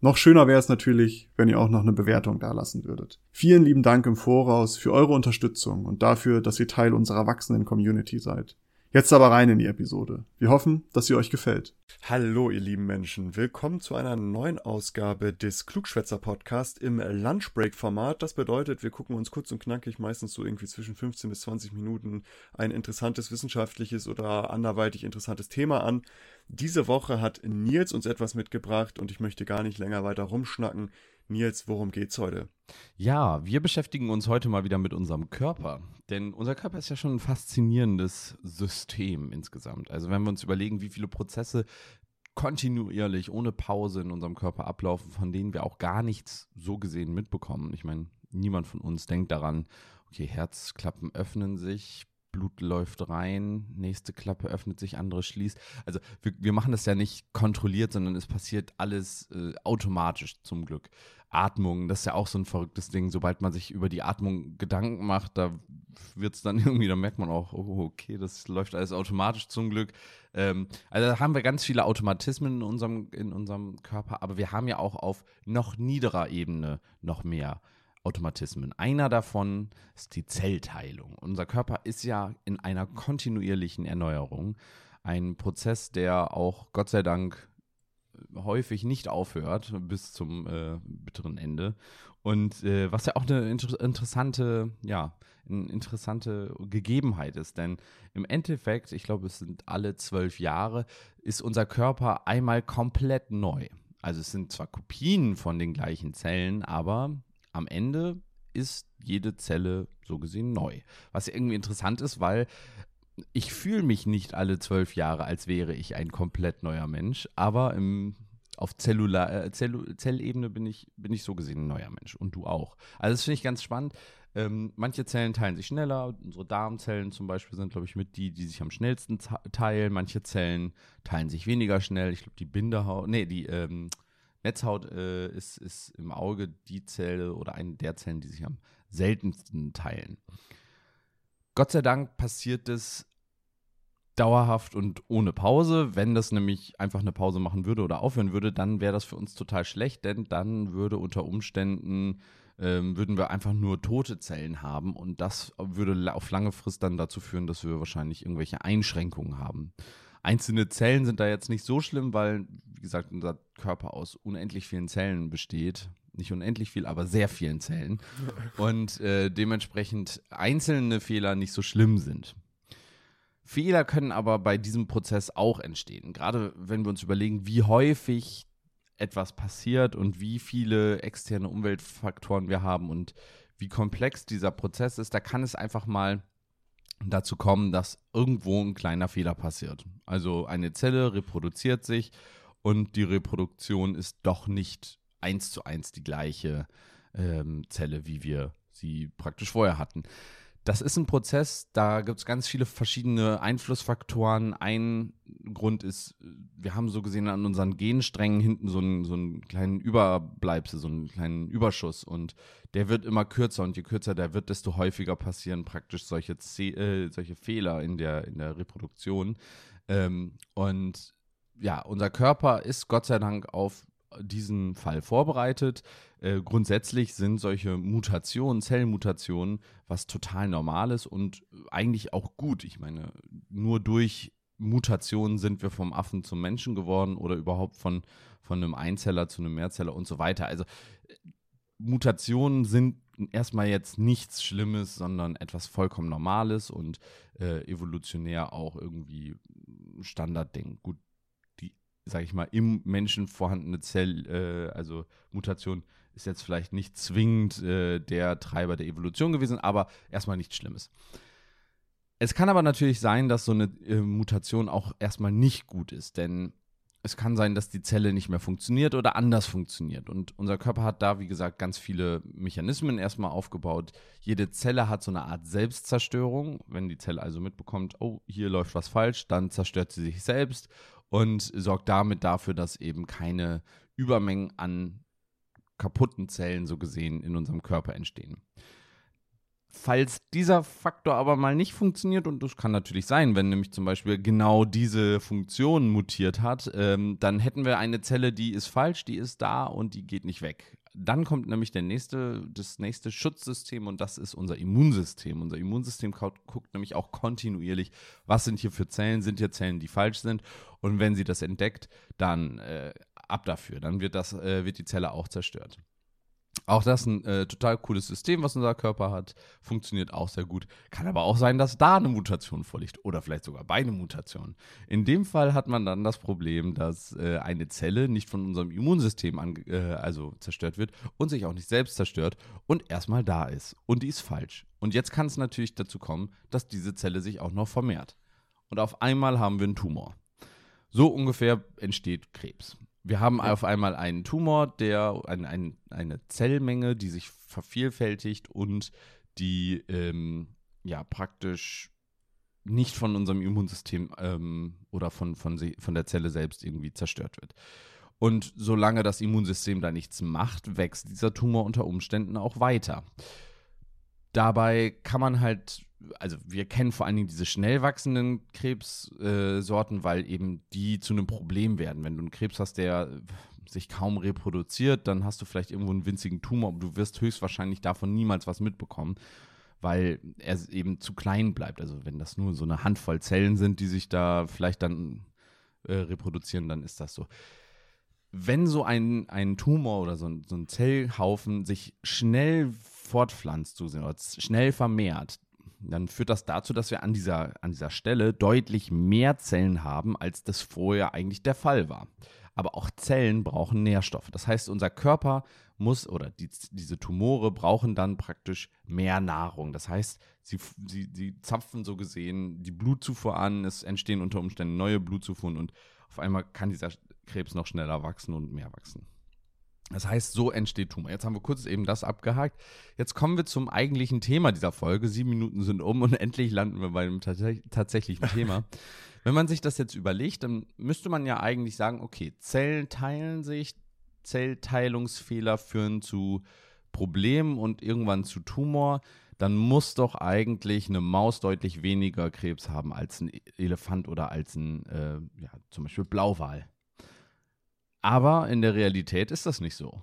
Noch schöner wäre es natürlich, wenn ihr auch noch eine Bewertung dalassen würdet. Vielen lieben Dank im Voraus für eure Unterstützung und dafür, dass ihr Teil unserer wachsenden Community seid. Jetzt aber rein in die Episode. Wir hoffen, dass sie euch gefällt. Hallo, ihr lieben Menschen. Willkommen zu einer neuen Ausgabe des Klugschwätzer Podcast im Lunchbreak-Format. Das bedeutet, wir gucken uns kurz und knackig, meistens so irgendwie zwischen 15 bis 20 Minuten, ein interessantes wissenschaftliches oder anderweitig interessantes Thema an. Diese Woche hat Nils uns etwas mitgebracht und ich möchte gar nicht länger weiter rumschnacken. Nils, worum geht's heute? Ja, wir beschäftigen uns heute mal wieder mit unserem Körper. Denn unser Körper ist ja schon ein faszinierendes System insgesamt. Also wenn wir uns überlegen, wie viele Prozesse kontinuierlich, ohne Pause in unserem Körper ablaufen, von denen wir auch gar nichts so gesehen mitbekommen. Ich meine, niemand von uns denkt daran, okay, Herzklappen öffnen sich, Blut läuft rein, nächste Klappe öffnet sich, andere schließt. Also wir, wir machen das ja nicht kontrolliert, sondern es passiert alles äh, automatisch zum Glück. Atmung, das ist ja auch so ein verrücktes Ding. Sobald man sich über die Atmung Gedanken macht, da wird es dann irgendwie, da merkt man auch, oh, okay, das läuft alles automatisch zum Glück. Ähm, also da haben wir ganz viele Automatismen in unserem, in unserem Körper, aber wir haben ja auch auf noch niederer Ebene noch mehr. Automatismen. Einer davon ist die Zellteilung. Unser Körper ist ja in einer kontinuierlichen Erneuerung. Ein Prozess, der auch Gott sei Dank häufig nicht aufhört bis zum äh, bitteren Ende. Und äh, was ja auch eine inter interessante, ja, eine interessante Gegebenheit ist. Denn im Endeffekt, ich glaube, es sind alle zwölf Jahre, ist unser Körper einmal komplett neu. Also es sind zwar Kopien von den gleichen Zellen, aber am Ende ist jede Zelle so gesehen neu. Was irgendwie interessant ist, weil ich fühle mich nicht alle zwölf Jahre, als wäre ich ein komplett neuer Mensch, aber im, auf Zellular, äh, Zellu Zellebene bin ich, bin ich so gesehen ein neuer Mensch und du auch. Also das finde ich ganz spannend. Ähm, manche Zellen teilen sich schneller. Unsere Darmzellen zum Beispiel sind, glaube ich, mit die, die sich am schnellsten teilen. Manche Zellen teilen sich weniger schnell. Ich glaube, die Bindehaut, nee, die ähm, Netzhaut äh, ist, ist im Auge die Zelle oder eine der Zellen, die sich am seltensten teilen. Gott sei Dank passiert es dauerhaft und ohne Pause. Wenn das nämlich einfach eine Pause machen würde oder aufhören würde, dann wäre das für uns total schlecht, denn dann würde unter Umständen ähm, würden wir einfach nur tote Zellen haben und das würde auf lange Frist dann dazu führen, dass wir wahrscheinlich irgendwelche Einschränkungen haben. Einzelne Zellen sind da jetzt nicht so schlimm, weil, wie gesagt, unser Körper aus unendlich vielen Zellen besteht. Nicht unendlich viel, aber sehr vielen Zellen. Und äh, dementsprechend einzelne Fehler nicht so schlimm sind. Fehler können aber bei diesem Prozess auch entstehen. Gerade wenn wir uns überlegen, wie häufig etwas passiert und wie viele externe Umweltfaktoren wir haben und wie komplex dieser Prozess ist, da kann es einfach mal dazu kommen, dass irgendwo ein kleiner Fehler passiert. Also eine Zelle reproduziert sich und die Reproduktion ist doch nicht eins zu eins die gleiche ähm, Zelle, wie wir sie praktisch vorher hatten. Das ist ein Prozess, da gibt es ganz viele verschiedene Einflussfaktoren. Ein Grund ist, wir haben so gesehen an unseren Gensträngen hinten so einen, so einen kleinen Überbleibsel, so einen kleinen Überschuss und der wird immer kürzer und je kürzer der wird, desto häufiger passieren praktisch solche, Z äh, solche Fehler in der, in der Reproduktion. Ähm, und ja, unser Körper ist Gott sei Dank auf diesen Fall vorbereitet. Äh, grundsätzlich sind solche Mutationen, Zellmutationen, was total normales und eigentlich auch gut. Ich meine, nur durch Mutationen sind wir vom Affen zum Menschen geworden oder überhaupt von, von einem Einzeller zu einem Mehrzeller und so weiter. Also Mutationen sind erstmal jetzt nichts Schlimmes, sondern etwas vollkommen Normales und äh, evolutionär auch irgendwie Standardding. Gut, sage ich mal, im Menschen vorhandene Zell, äh, also Mutation, ist jetzt vielleicht nicht zwingend äh, der Treiber der Evolution gewesen, aber erstmal nichts Schlimmes. Es kann aber natürlich sein, dass so eine äh, Mutation auch erstmal nicht gut ist, denn es kann sein, dass die Zelle nicht mehr funktioniert oder anders funktioniert. Und unser Körper hat da, wie gesagt, ganz viele Mechanismen erstmal aufgebaut. Jede Zelle hat so eine Art Selbstzerstörung. Wenn die Zelle also mitbekommt, oh, hier läuft was falsch, dann zerstört sie sich selbst und sorgt damit dafür, dass eben keine Übermengen an kaputten Zellen so gesehen in unserem Körper entstehen. Falls dieser Faktor aber mal nicht funktioniert, und das kann natürlich sein, wenn nämlich zum Beispiel genau diese Funktion mutiert hat, ähm, dann hätten wir eine Zelle, die ist falsch, die ist da und die geht nicht weg. Dann kommt nämlich der nächste, das nächste Schutzsystem und das ist unser Immunsystem. Unser Immunsystem guckt nämlich auch kontinuierlich, was sind hier für Zellen, sind hier Zellen, die falsch sind. Und wenn sie das entdeckt, dann äh, ab dafür. Dann wird, das, äh, wird die Zelle auch zerstört. Auch das ist ein äh, total cooles System, was unser Körper hat. Funktioniert auch sehr gut. Kann aber auch sein, dass da eine Mutation vorliegt. Oder vielleicht sogar beide Mutationen. In dem Fall hat man dann das Problem, dass äh, eine Zelle nicht von unserem Immunsystem an, äh, also zerstört wird und sich auch nicht selbst zerstört und erstmal da ist. Und die ist falsch. Und jetzt kann es natürlich dazu kommen, dass diese Zelle sich auch noch vermehrt. Und auf einmal haben wir einen Tumor. So ungefähr entsteht Krebs. Wir haben ja. auf einmal einen Tumor, der ein, ein, eine Zellmenge, die sich vervielfältigt und die ähm, ja praktisch nicht von unserem Immunsystem ähm, oder von, von, von der Zelle selbst irgendwie zerstört wird. Und solange das Immunsystem da nichts macht, wächst dieser Tumor unter Umständen auch weiter. Dabei kann man halt also wir kennen vor allen Dingen diese schnell wachsenden Krebssorten, äh, weil eben die zu einem Problem werden. Wenn du einen Krebs hast, der sich kaum reproduziert, dann hast du vielleicht irgendwo einen winzigen Tumor, aber du wirst höchstwahrscheinlich davon niemals was mitbekommen, weil er eben zu klein bleibt. Also wenn das nur so eine Handvoll Zellen sind, die sich da vielleicht dann äh, reproduzieren, dann ist das so. Wenn so ein, ein Tumor oder so ein, so ein Zellhaufen sich schnell fortpflanzt, oder schnell vermehrt, dann führt das dazu, dass wir an dieser, an dieser Stelle deutlich mehr Zellen haben, als das vorher eigentlich der Fall war. Aber auch Zellen brauchen Nährstoffe. Das heißt, unser Körper muss oder die, diese Tumore brauchen dann praktisch mehr Nahrung. Das heißt, sie, sie, sie zapfen so gesehen die Blutzufuhr an, es entstehen unter Umständen neue Blutzufuhren und auf einmal kann dieser Krebs noch schneller wachsen und mehr wachsen. Das heißt, so entsteht Tumor. Jetzt haben wir kurz eben das abgehakt. Jetzt kommen wir zum eigentlichen Thema dieser Folge. Sieben Minuten sind um und endlich landen wir bei einem tatsächlichen Thema. Wenn man sich das jetzt überlegt, dann müsste man ja eigentlich sagen, okay, Zellen teilen sich, Zellteilungsfehler führen zu Problemen und irgendwann zu Tumor. Dann muss doch eigentlich eine Maus deutlich weniger Krebs haben als ein Elefant oder als ein, äh, ja, zum Beispiel Blauwal. Aber in der Realität ist das nicht so.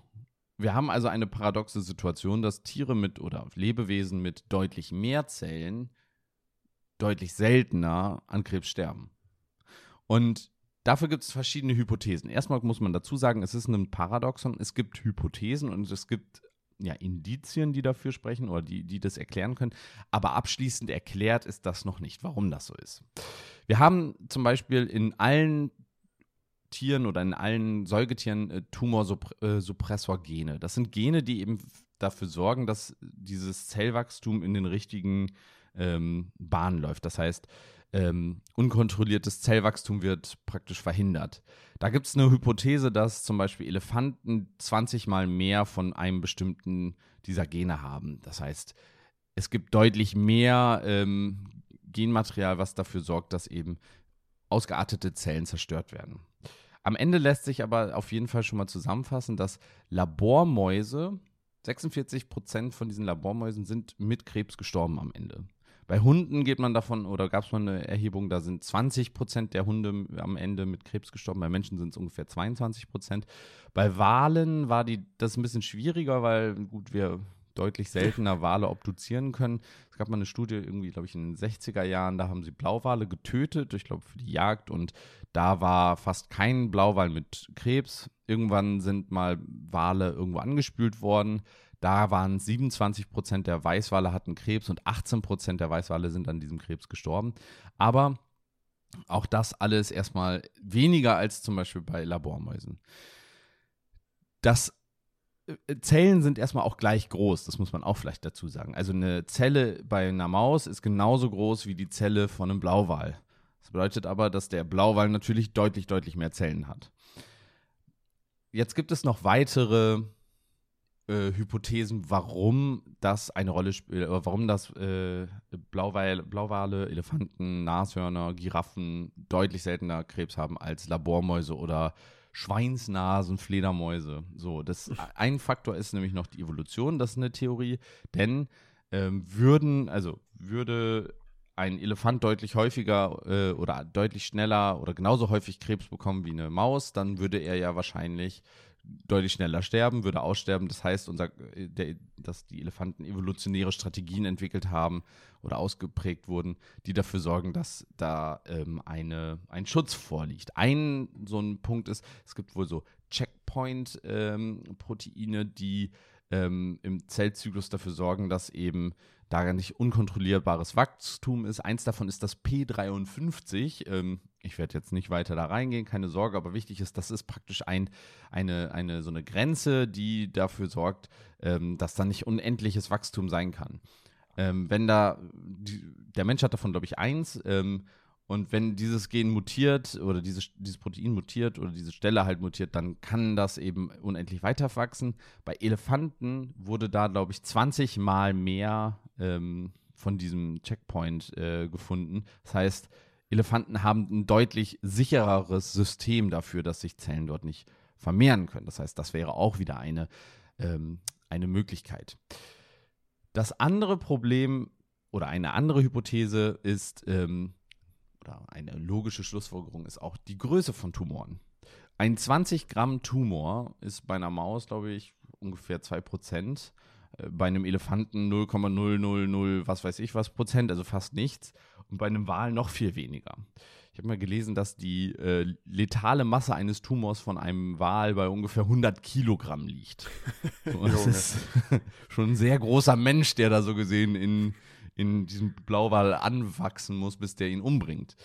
Wir haben also eine paradoxe Situation, dass Tiere mit oder Lebewesen mit deutlich mehr Zellen deutlich seltener an Krebs sterben. Und dafür gibt es verschiedene Hypothesen. Erstmal muss man dazu sagen, es ist ein Paradoxon. Es gibt Hypothesen und es gibt ja, Indizien, die dafür sprechen oder die, die das erklären können. Aber abschließend erklärt ist das noch nicht, warum das so ist. Wir haben zum Beispiel in allen Tieren oder in allen Säugetieren äh, Tumorsuppressorgene. Das sind Gene, die eben dafür sorgen, dass dieses Zellwachstum in den richtigen ähm, Bahnen läuft. Das heißt, ähm, unkontrolliertes Zellwachstum wird praktisch verhindert. Da gibt es eine Hypothese, dass zum Beispiel Elefanten 20 mal mehr von einem bestimmten dieser Gene haben. Das heißt, es gibt deutlich mehr ähm, Genmaterial, was dafür sorgt, dass eben ausgeartete Zellen zerstört werden. Am Ende lässt sich aber auf jeden Fall schon mal zusammenfassen, dass Labormäuse, 46 Prozent von diesen Labormäusen sind mit Krebs gestorben am Ende. Bei Hunden geht man davon, oder gab es mal eine Erhebung, da sind 20 Prozent der Hunde am Ende mit Krebs gestorben, bei Menschen sind es ungefähr 22 Prozent. Bei Walen war die, das ein bisschen schwieriger, weil gut, wir deutlich seltener Wale obduzieren können. Es gab mal eine Studie, irgendwie, glaube ich, in den 60er Jahren, da haben sie Blauwale getötet, ich glaube, für die Jagd und da war fast kein Blauwal mit Krebs. Irgendwann sind mal Wale irgendwo angespült worden. Da waren 27 Prozent der Weißwale hatten Krebs und 18 Prozent der Weißwale sind an diesem Krebs gestorben. Aber auch das alles erstmal weniger als zum Beispiel bei Labormäusen. Das Zellen sind erstmal auch gleich groß, das muss man auch vielleicht dazu sagen. Also eine Zelle bei einer Maus ist genauso groß wie die Zelle von einem Blauwal. Das bedeutet aber, dass der Blauwal natürlich deutlich, deutlich mehr Zellen hat. jetzt gibt es noch weitere äh, Hypothesen, warum das eine Rolle spielt, äh, warum das äh, Blauwale, Blauwale, Elefanten, Nashörner, Giraffen deutlich seltener Krebs haben als Labormäuse oder Schweinsnasen, Fledermäuse. So, das ein Faktor ist nämlich noch die Evolution, das ist eine Theorie, denn ähm, würden, also würde ein Elefant deutlich häufiger äh, oder deutlich schneller oder genauso häufig Krebs bekommen wie eine Maus, dann würde er ja wahrscheinlich deutlich schneller sterben, würde aussterben. Das heißt, unser, der, dass die Elefanten evolutionäre Strategien entwickelt haben oder ausgeprägt wurden, die dafür sorgen, dass da ähm, eine, ein Schutz vorliegt. Ein so ein Punkt ist, es gibt wohl so Checkpoint-Proteine, ähm, die ähm, im Zellzyklus dafür sorgen, dass eben da nicht unkontrollierbares Wachstum ist. Eins davon ist das P53. Ähm, ich werde jetzt nicht weiter da reingehen, keine Sorge, aber wichtig ist, das ist praktisch ein, eine, eine, so eine Grenze, die dafür sorgt, ähm, dass da nicht unendliches Wachstum sein kann. Ähm, wenn da, die, der Mensch hat davon, glaube ich, eins, ähm, und wenn dieses Gen mutiert oder dieses, dieses Protein mutiert oder diese Stelle halt mutiert, dann kann das eben unendlich weiter wachsen. Bei Elefanten wurde da, glaube ich, 20 Mal mehr ähm, von diesem Checkpoint äh, gefunden. Das heißt, Elefanten haben ein deutlich sichereres System dafür, dass sich Zellen dort nicht vermehren können. Das heißt, das wäre auch wieder eine, ähm, eine Möglichkeit. Das andere Problem oder eine andere Hypothese ist, ähm, oder eine logische Schlussfolgerung ist auch die Größe von Tumoren. Ein 20 Gramm Tumor ist bei einer Maus, glaube ich, ungefähr 2 Prozent. Äh, bei einem Elefanten 0,000 was weiß ich was Prozent, also fast nichts. Und bei einem Wal noch viel weniger. Ich habe mal gelesen, dass die äh, letale Masse eines Tumors von einem Wal bei ungefähr 100 Kilogramm liegt. So, das ist schon ein sehr großer Mensch, der da so gesehen in, in diesem Blauwal anwachsen muss, bis der ihn umbringt.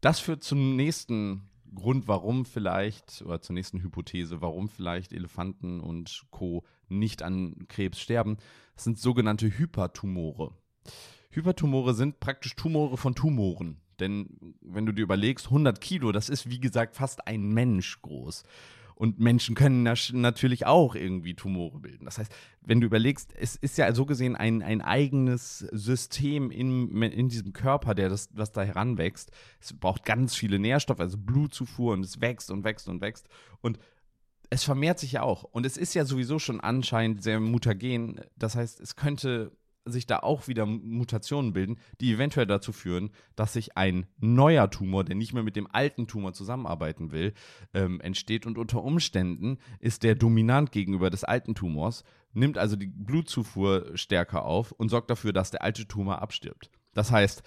Das führt zum nächsten Grund, warum vielleicht, oder zur nächsten Hypothese, warum vielleicht Elefanten und Co. nicht an Krebs sterben. Das sind sogenannte Hypertumore. Hypertumore sind praktisch Tumore von Tumoren. Denn wenn du dir überlegst, 100 Kilo, das ist wie gesagt fast ein Mensch groß. Und Menschen können natürlich auch irgendwie Tumore bilden. Das heißt, wenn du überlegst, es ist ja so gesehen ein, ein eigenes System in, in diesem Körper, der das, was da heranwächst. Es braucht ganz viele Nährstoffe, also Blutzufuhr und es wächst und wächst und wächst. Und es vermehrt sich ja auch. Und es ist ja sowieso schon anscheinend sehr mutagen. Das heißt, es könnte sich da auch wieder Mutationen bilden, die eventuell dazu führen, dass sich ein neuer Tumor, der nicht mehr mit dem alten Tumor zusammenarbeiten will, ähm, entsteht und unter Umständen ist der dominant gegenüber des alten Tumors, nimmt also die Blutzufuhr stärker auf und sorgt dafür, dass der alte Tumor abstirbt. Das heißt,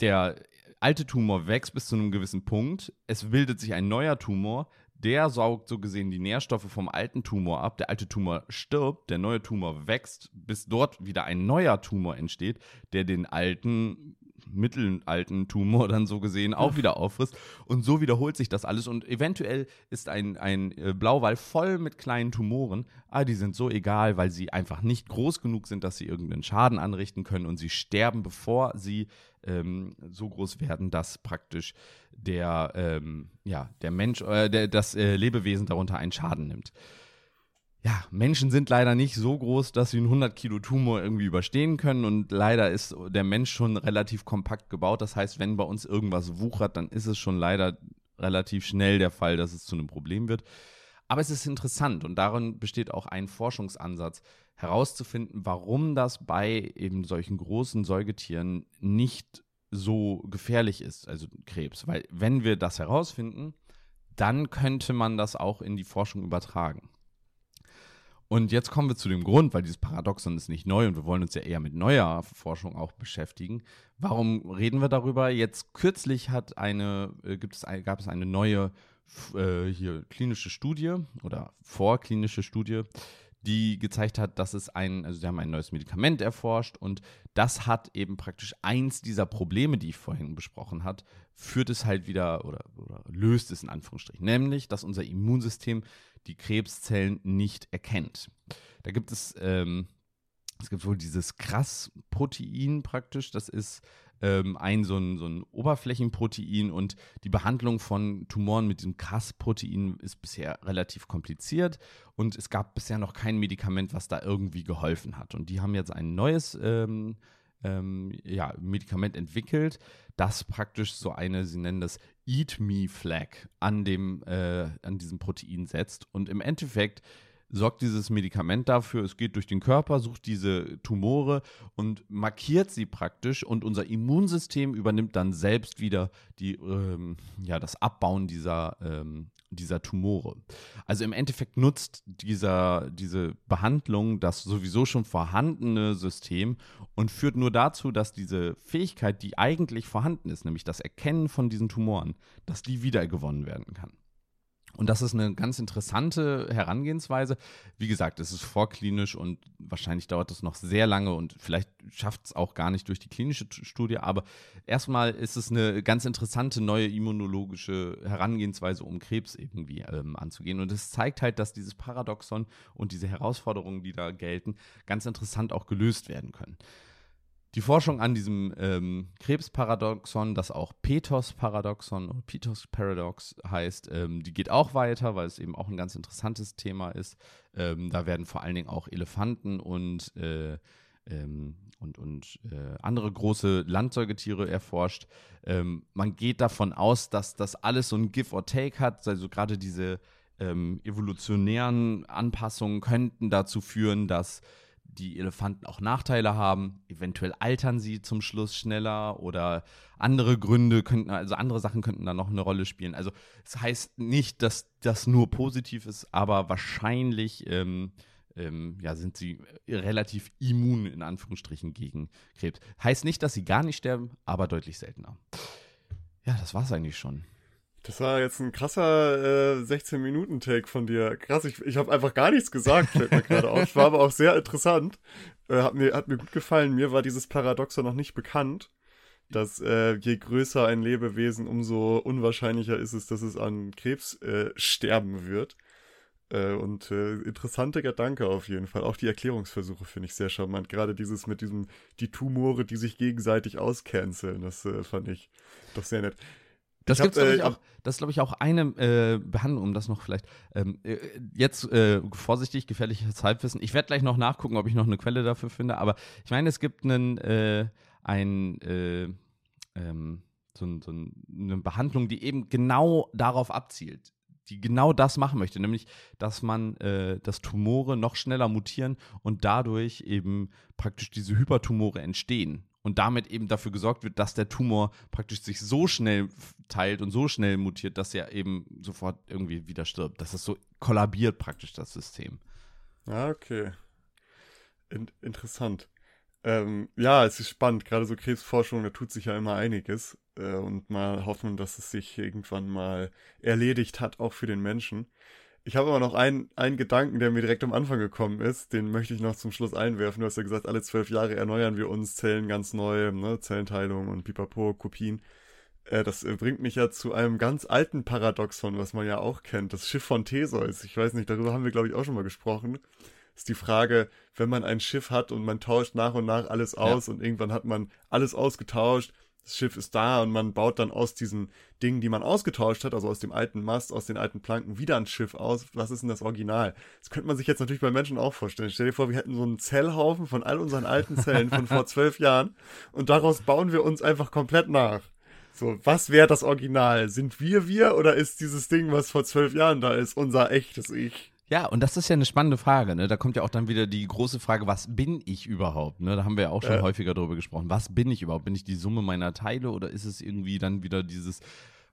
der alte Tumor wächst bis zu einem gewissen Punkt, es bildet sich ein neuer Tumor, der saugt so gesehen die Nährstoffe vom alten Tumor ab. Der alte Tumor stirbt, der neue Tumor wächst, bis dort wieder ein neuer Tumor entsteht, der den alten mittelalten Tumor dann so gesehen auch wieder auffrisst. Und so wiederholt sich das alles. Und eventuell ist ein, ein äh, Blauwal voll mit kleinen Tumoren, aber die sind so egal, weil sie einfach nicht groß genug sind, dass sie irgendeinen Schaden anrichten können und sie sterben, bevor sie ähm, so groß werden, dass praktisch der, ähm, ja, der Mensch, äh, der, das äh, Lebewesen darunter einen Schaden nimmt ja, Menschen sind leider nicht so groß, dass sie einen 100 Kilo Tumor irgendwie überstehen können und leider ist der Mensch schon relativ kompakt gebaut. Das heißt, wenn bei uns irgendwas wuchert, dann ist es schon leider relativ schnell der Fall, dass es zu einem Problem wird. Aber es ist interessant und darin besteht auch ein Forschungsansatz, herauszufinden, warum das bei eben solchen großen Säugetieren nicht so gefährlich ist, also Krebs. Weil wenn wir das herausfinden, dann könnte man das auch in die Forschung übertragen. Und jetzt kommen wir zu dem Grund, weil dieses Paradoxon ist nicht neu und wir wollen uns ja eher mit neuer Forschung auch beschäftigen. Warum reden wir darüber? Jetzt kürzlich hat eine, äh, gibt es, gab es eine neue äh, hier klinische Studie oder vorklinische Studie, die gezeigt hat, dass es ein, also sie haben ein neues Medikament erforscht und das hat eben praktisch eins dieser Probleme, die ich vorhin besprochen hat, führt es halt wieder oder, oder löst es in Anführungsstrichen, nämlich, dass unser Immunsystem die Krebszellen nicht erkennt. Da gibt es, ähm, es gibt wohl dieses Krass-Protein praktisch, das ist ähm, ein so, ein so ein Oberflächenprotein und die Behandlung von Tumoren mit diesem Cas-Protein ist bisher relativ kompliziert und es gab bisher noch kein Medikament, was da irgendwie geholfen hat. Und die haben jetzt ein neues ähm, ähm, ja, Medikament entwickelt, das praktisch so eine, sie nennen das Eat Me Flag an äh, an diesem Protein setzt. Und im Endeffekt sorgt dieses Medikament dafür, es geht durch den Körper, sucht diese Tumore und markiert sie praktisch und unser Immunsystem übernimmt dann selbst wieder die, ähm, ja, das Abbauen dieser, ähm, dieser Tumore. Also im Endeffekt nutzt dieser, diese Behandlung das sowieso schon vorhandene System und führt nur dazu, dass diese Fähigkeit, die eigentlich vorhanden ist, nämlich das Erkennen von diesen Tumoren, dass die wiedergewonnen werden kann. Und das ist eine ganz interessante Herangehensweise. Wie gesagt, es ist vorklinisch und wahrscheinlich dauert das noch sehr lange und vielleicht schafft es auch gar nicht durch die klinische Studie. Aber erstmal ist es eine ganz interessante neue immunologische Herangehensweise, um Krebs irgendwie ähm, anzugehen. Und es zeigt halt, dass dieses Paradoxon und diese Herausforderungen, die da gelten, ganz interessant auch gelöst werden können. Die Forschung an diesem ähm, Krebsparadoxon, das auch Petos-Paradoxon oder Petos-Paradox heißt, ähm, die geht auch weiter, weil es eben auch ein ganz interessantes Thema ist. Ähm, da werden vor allen Dingen auch Elefanten und, äh, ähm, und, und äh, andere große Landsäugetiere erforscht. Ähm, man geht davon aus, dass das alles so ein Give or Take hat, also gerade diese ähm, evolutionären Anpassungen könnten dazu führen, dass die Elefanten auch Nachteile haben. Eventuell altern sie zum Schluss schneller oder andere Gründe könnten, also andere Sachen könnten da noch eine Rolle spielen. Also es das heißt nicht, dass das nur positiv ist, aber wahrscheinlich ähm, ähm, ja, sind sie relativ immun in Anführungsstrichen gegen Krebs. Heißt nicht, dass sie gar nicht sterben, aber deutlich seltener. Ja, das war es eigentlich schon. Das war jetzt ein krasser äh, 16-Minuten-Take von dir. Krass, ich, ich habe einfach gar nichts gesagt, fällt mir gerade auf. War aber auch sehr interessant. Äh, hat, mir, hat mir gut gefallen. Mir war dieses Paradoxon noch nicht bekannt, dass äh, je größer ein Lebewesen, umso unwahrscheinlicher ist es, dass es an Krebs äh, sterben wird. Äh, und äh, interessanter Gedanke auf jeden Fall. Auch die Erklärungsversuche finde ich sehr charmant. Gerade dieses mit diesem, die Tumore, die sich gegenseitig auscanceln, das äh, fand ich doch sehr nett. Das gibt äh, auch, das ist, glaube ich, auch eine äh, Behandlung, um das noch vielleicht. Ähm, äh, jetzt äh, vorsichtig, gefährliches Halbwissen. Ich werde gleich noch nachgucken, ob ich noch eine Quelle dafür finde. Aber ich meine, es gibt einen, äh, ein, äh, ähm, so, so eine Behandlung, die eben genau darauf abzielt die genau das machen möchte, nämlich, dass man, äh, dass Tumore noch schneller mutieren und dadurch eben praktisch diese Hypertumore entstehen und damit eben dafür gesorgt wird, dass der Tumor praktisch sich so schnell teilt und so schnell mutiert, dass er eben sofort irgendwie wieder stirbt. Dass es so kollabiert praktisch das System. Ah, okay. In interessant. Ähm, ja, es ist spannend. Gerade so Krebsforschung, da tut sich ja immer einiges. Äh, und mal hoffen, dass es sich irgendwann mal erledigt hat, auch für den Menschen. Ich habe aber noch einen, einen Gedanken, der mir direkt am Anfang gekommen ist. Den möchte ich noch zum Schluss einwerfen. Du hast ja gesagt, alle zwölf Jahre erneuern wir uns Zellen ganz neu, ne? Zellenteilung und Pipapo, Kopien. Äh, das äh, bringt mich ja zu einem ganz alten Paradoxon, was man ja auch kennt. Das Schiff von Theseus. Ich weiß nicht, darüber haben wir, glaube ich, auch schon mal gesprochen. Ist die Frage, wenn man ein Schiff hat und man tauscht nach und nach alles aus ja. und irgendwann hat man alles ausgetauscht, das Schiff ist da und man baut dann aus diesen Dingen, die man ausgetauscht hat, also aus dem alten Mast, aus den alten Planken, wieder ein Schiff aus. Was ist denn das Original? Das könnte man sich jetzt natürlich bei Menschen auch vorstellen. Stell dir vor, wir hätten so einen Zellhaufen von all unseren alten Zellen von vor zwölf Jahren und daraus bauen wir uns einfach komplett nach. So, was wäre das Original? Sind wir wir oder ist dieses Ding, was vor zwölf Jahren da ist, unser echtes Ich? Ja, und das ist ja eine spannende Frage. Ne? Da kommt ja auch dann wieder die große Frage, was bin ich überhaupt? Ne? Da haben wir ja auch schon ja. häufiger darüber gesprochen. Was bin ich überhaupt? Bin ich die Summe meiner Teile oder ist es irgendwie dann wieder dieses,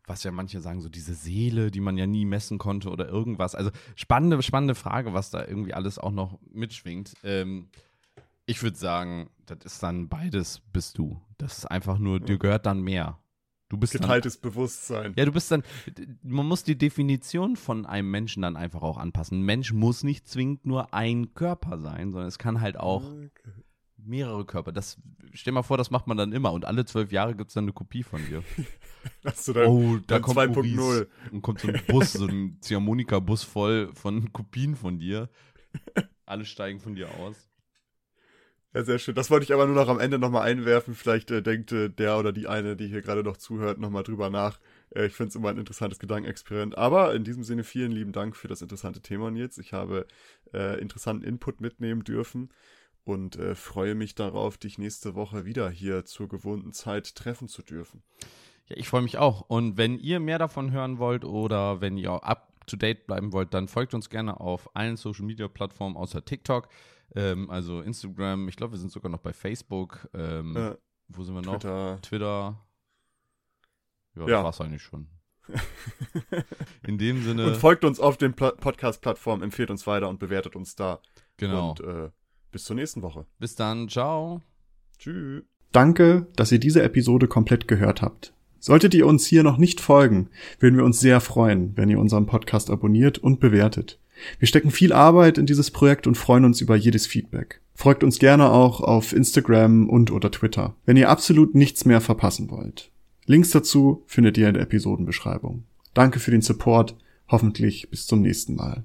was ja manche sagen, so diese Seele, die man ja nie messen konnte oder irgendwas? Also spannende, spannende Frage, was da irgendwie alles auch noch mitschwingt. Ähm, ich würde sagen, das ist dann beides bist du. Das ist einfach nur, dir gehört dann mehr. Du bist geteiltes dann, Bewusstsein. Ja, du bist dann, man muss die Definition von einem Menschen dann einfach auch anpassen. Ein Mensch muss nicht zwingend nur ein Körper sein, sondern es kann halt auch okay. mehrere Körper. Das, stell mal vor, das macht man dann immer und alle zwölf Jahre gibt es dann eine Kopie von dir. Hast du dann, oh, da dann kommt 2.0. Und kommt so ein Bus, so ein Ziehharmonika-Bus voll von Kopien von dir. Alle steigen von dir aus. Ja, sehr schön. Das wollte ich aber nur noch am Ende nochmal einwerfen. Vielleicht äh, denkt äh, der oder die eine, die hier gerade noch zuhört, nochmal drüber nach. Äh, ich finde es immer ein interessantes Gedankenexperiment. Aber in diesem Sinne vielen lieben Dank für das interessante Thema, Nils. Ich habe äh, interessanten Input mitnehmen dürfen und äh, freue mich darauf, dich nächste Woche wieder hier zur gewohnten Zeit treffen zu dürfen. Ja, ich freue mich auch. Und wenn ihr mehr davon hören wollt oder wenn ihr up to date bleiben wollt, dann folgt uns gerne auf allen Social Media Plattformen außer TikTok. Ähm, also Instagram, ich glaube, wir sind sogar noch bei Facebook. Ähm, äh, wo sind wir noch? Twitter. Twitter. Ja, das ja. war's eigentlich schon. In dem Sinne. Und folgt uns auf den Podcast-Plattformen, empfehlt uns weiter und bewertet uns da. Genau. Und äh, bis zur nächsten Woche. Bis dann. Ciao. Tschüss. Danke, dass ihr diese Episode komplett gehört habt. Solltet ihr uns hier noch nicht folgen, würden wir uns sehr freuen, wenn ihr unseren Podcast abonniert und bewertet. Wir stecken viel Arbeit in dieses Projekt und freuen uns über jedes Feedback. Folgt uns gerne auch auf Instagram und oder Twitter, wenn ihr absolut nichts mehr verpassen wollt. Links dazu findet ihr in der Episodenbeschreibung. Danke für den Support, hoffentlich bis zum nächsten Mal.